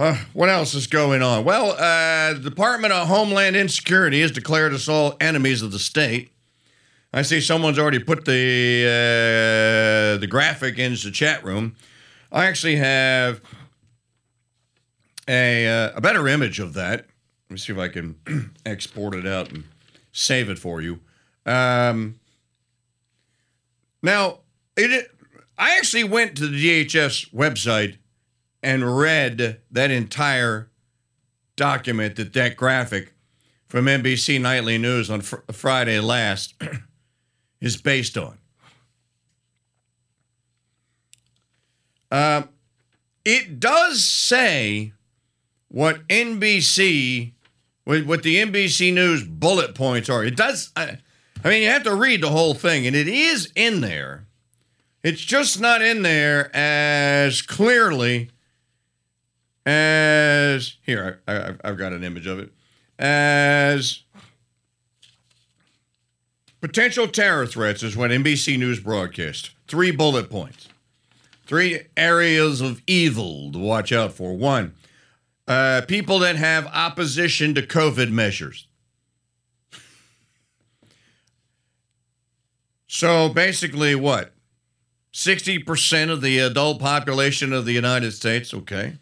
Uh, what else is going on? Well, uh, the Department of Homeland Insecurity has declared us all enemies of the state. I see someone's already put the uh, the graphic into the chat room. I actually have a uh, a better image of that. Let me see if I can export it out and save it for you. Um, now, it I actually went to the DHS website and read that entire document that that graphic from NBC Nightly News on fr- Friday last is based on. Uh, it does say what NBC, what, the NBC News bullet points are. It does. I, I mean, you have to read the whole thing, and it is in there. It's just not in there as clearly as here. I, I've got an image of it as potential terror threats is what NBC News broadcast. Three bullet points. Three areas of evil to watch out for. One, uh, people that have opposition to COVID measures. So basically, what? 60% of the adult population of the United States, okay.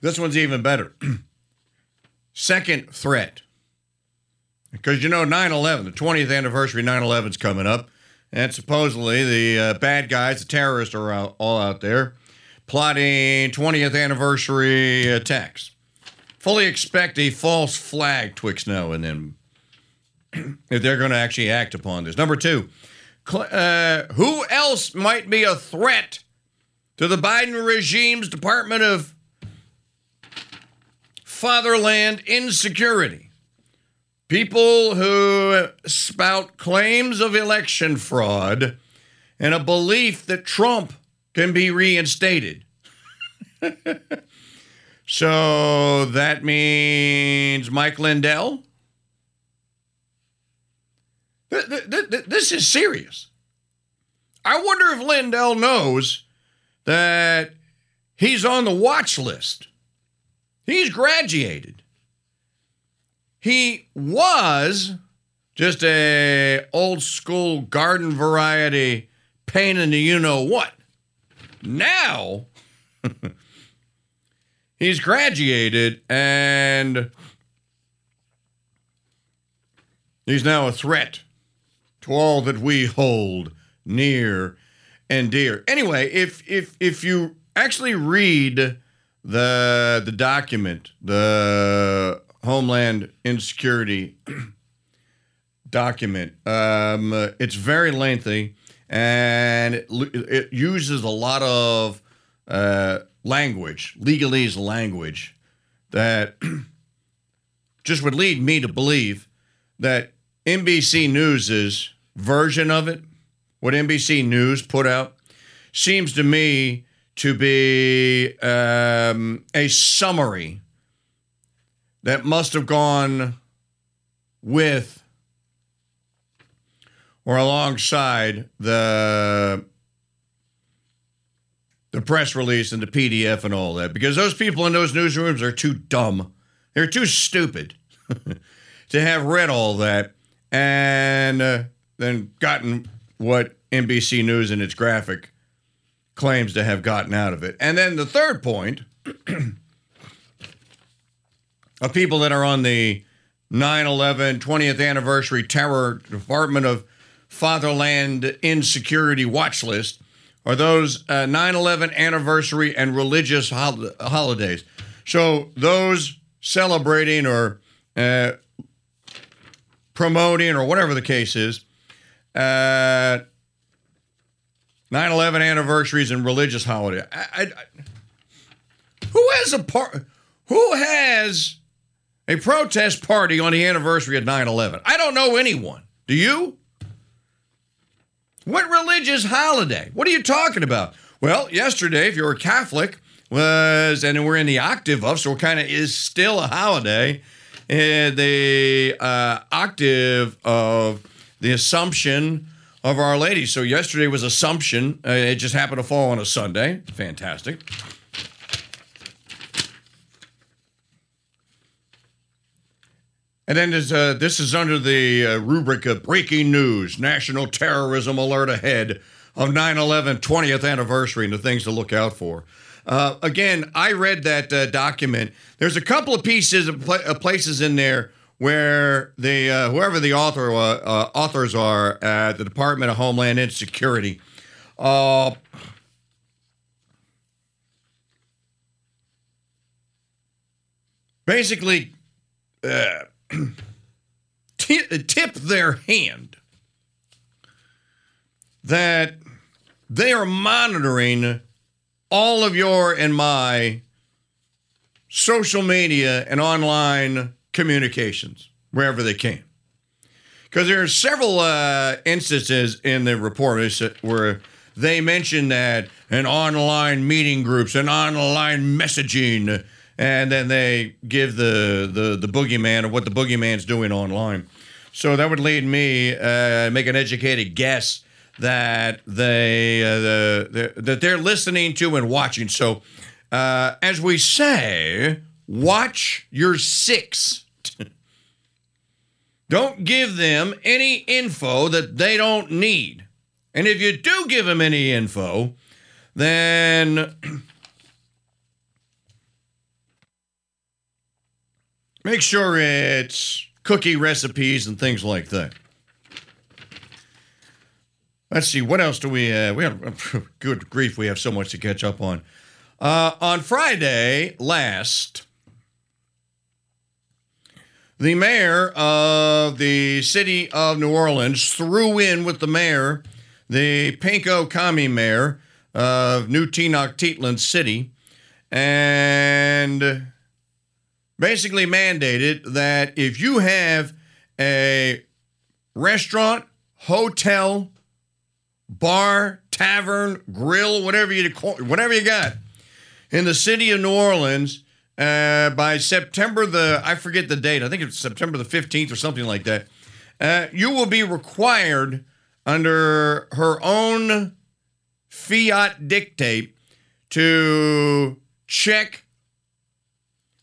This one's even better. Second threat. Because you know, 9 11, the 20th anniversary of 9 11 is coming up. And supposedly the uh, bad guys, the terrorists, are out, all out there plotting 20th anniversary attacks. Fully expect a false flag twixt now and then if they're going to actually act upon this. Number two, uh, who else might be a threat to the Biden regime's Department of Fatherland Insecurity? People who spout claims of election fraud and a belief that Trump can be reinstated. so that means Mike Lindell? This is serious. I wonder if Lindell knows that he's on the watch list. He's graduated. He was just a old school garden variety pain in the you know what. Now he's graduated and he's now a threat to all that we hold near and dear. Anyway, if if if you actually read the the document, the Homeland Insecurity document, um, it's very lengthy and it, it uses a lot of uh, language, legalese language, that just would lead me to believe that NBC News's version of it, what NBC News put out, seems to me to be um, a summary that must have gone with or alongside the the press release and the PDF and all that because those people in those newsrooms are too dumb. They're too stupid to have read all that and uh, then gotten what NBC News and its graphic claims to have gotten out of it. And then the third point of people that are on the 9 11 20th anniversary terror Department of Fatherland Insecurity watch list are those 9 uh, 11 anniversary and religious hol- holidays. So those celebrating or uh, promoting or whatever the case is, uh, 9 11 anniversaries and religious holiday. I, I, I, who has a part? Who has a protest party on the anniversary of 9 11? I don't know anyone. Do you? What religious holiday? What are you talking about? Well, yesterday, if you're a Catholic, was, and we're in the octave of, so it kind of is still a holiday, and the uh, octave of the Assumption of Our Lady. So yesterday was Assumption. Uh, it just happened to fall on a Sunday. Fantastic. And then uh, this is under the uh, rubric of breaking news, national terrorism alert ahead of 9 11 20th anniversary and the things to look out for. Uh, again, I read that uh, document. There's a couple of pieces of pl- places in there where the uh, whoever the author uh, authors are at the Department of Homeland Security. basically tip their hand that they are monitoring all of your and my social media and online communications wherever they can. Because there are several uh, instances in the report where they mention that an online meeting groups, an online messaging, and then they give the the the boogeyman of what the boogeyman's doing online. So that would lead me uh, make an educated guess that they uh, the, the, that they're listening to and watching. So uh, as we say, watch your six. don't give them any info that they don't need. And if you do give them any info, then Make sure it's cookie recipes and things like that. Let's see, what else do we have? We have, good grief, we have so much to catch up on. Uh, on Friday last, the mayor of the city of New Orleans threw in with the mayor, the Pinko Commie mayor of New Tenochtitlan City, and basically mandated that if you have a restaurant, hotel, bar, tavern, grill, whatever you whatever you got in the city of New Orleans uh, by September the I forget the date. I think it's September the 15th or something like that. Uh, you will be required under her own fiat dictate to check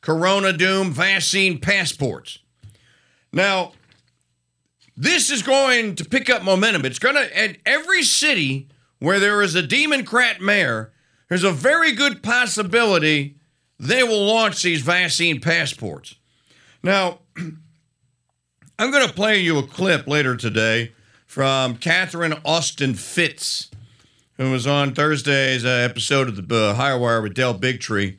Corona Doom vaccine passports. Now, this is going to pick up momentum. It's going to, at every city where there is a Democrat mayor, there's a very good possibility they will launch these vaccine passports. Now, I'm going to play you a clip later today from Catherine Austin Fitts, who was on Thursday's uh, episode of the uh, HighWire with Del Bigtree.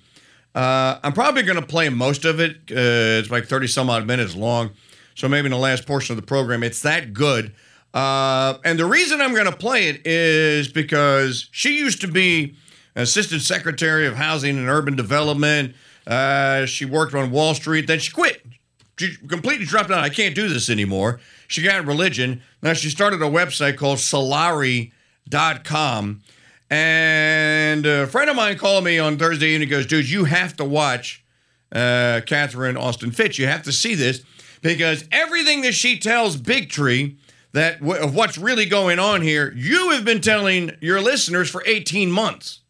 Uh, I'm probably going to play most of it. Uh, it's like 30 some odd minutes long. So maybe in the last portion of the program, it's that good. Uh, and the reason I'm going to play it is because she used to be Assistant Secretary of Housing and Urban Development. Uh, she worked on Wall Street. Then she quit. She completely dropped out. I can't do this anymore. She got religion. Now she started a website called Solari.com and a friend of mine called me on Thursday and he goes, dude, you have to watch uh, Catherine Austin Fitts. You have to see this because everything that she tells Bigtree that w- of what's really going on here, you have been telling your listeners for 18 months.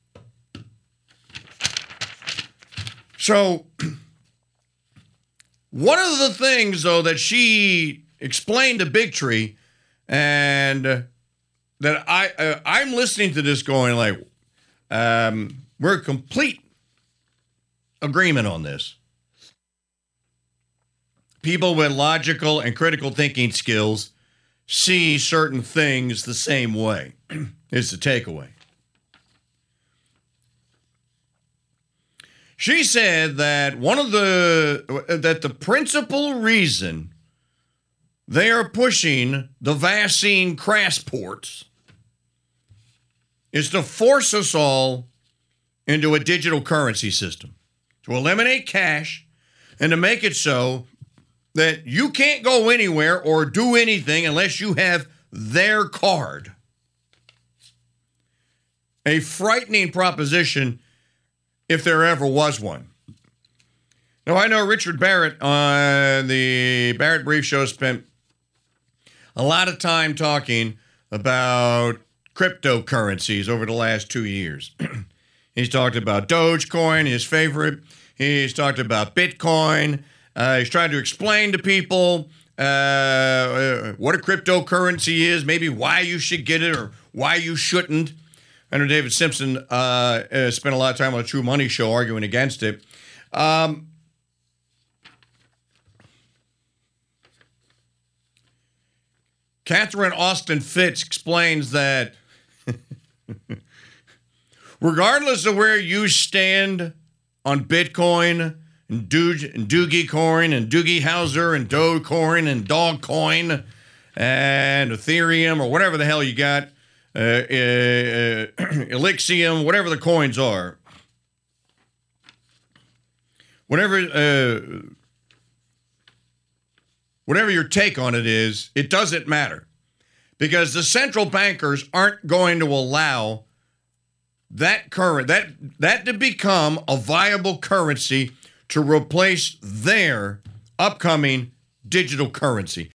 So, one of the things, though, that she explained to Bigtree, and that I uh, I'm listening to this going like um, we're complete agreement on this. People with logical and critical thinking skills see certain things the same way. is the takeaway. She said that one of the that the principal reason they are pushing the vaccine crassports is to force us all into a digital currency system, to eliminate cash, and to make it so that you can't go anywhere or do anything unless you have their card. A frightening proposition if there ever was one. Now, I know Richard Barrett on the Barrett Brief Show spent a lot of time talking about cryptocurrencies over the last two years. he's talked about Dogecoin, his favorite. He's talked about Bitcoin. Uh, he's trying to explain to people uh, what a cryptocurrency is, maybe why you should get it or why you shouldn't. Know David Simpson uh, uh, spent a lot of time on a True Money show arguing against it. Um, Catherine Austin Fitts explains that regardless of where you stand on Bitcoin and, Doge, and Doogie Coin and Doogie Howser and Dogecoin and Dogcoin and Ethereum or whatever the hell you got, uh, uh, Elixium, whatever the coins are, whatever uh, whatever your take on it is, it doesn't matter because the central bankers aren't going to allow that current that that to become a viable currency to replace their upcoming digital currency.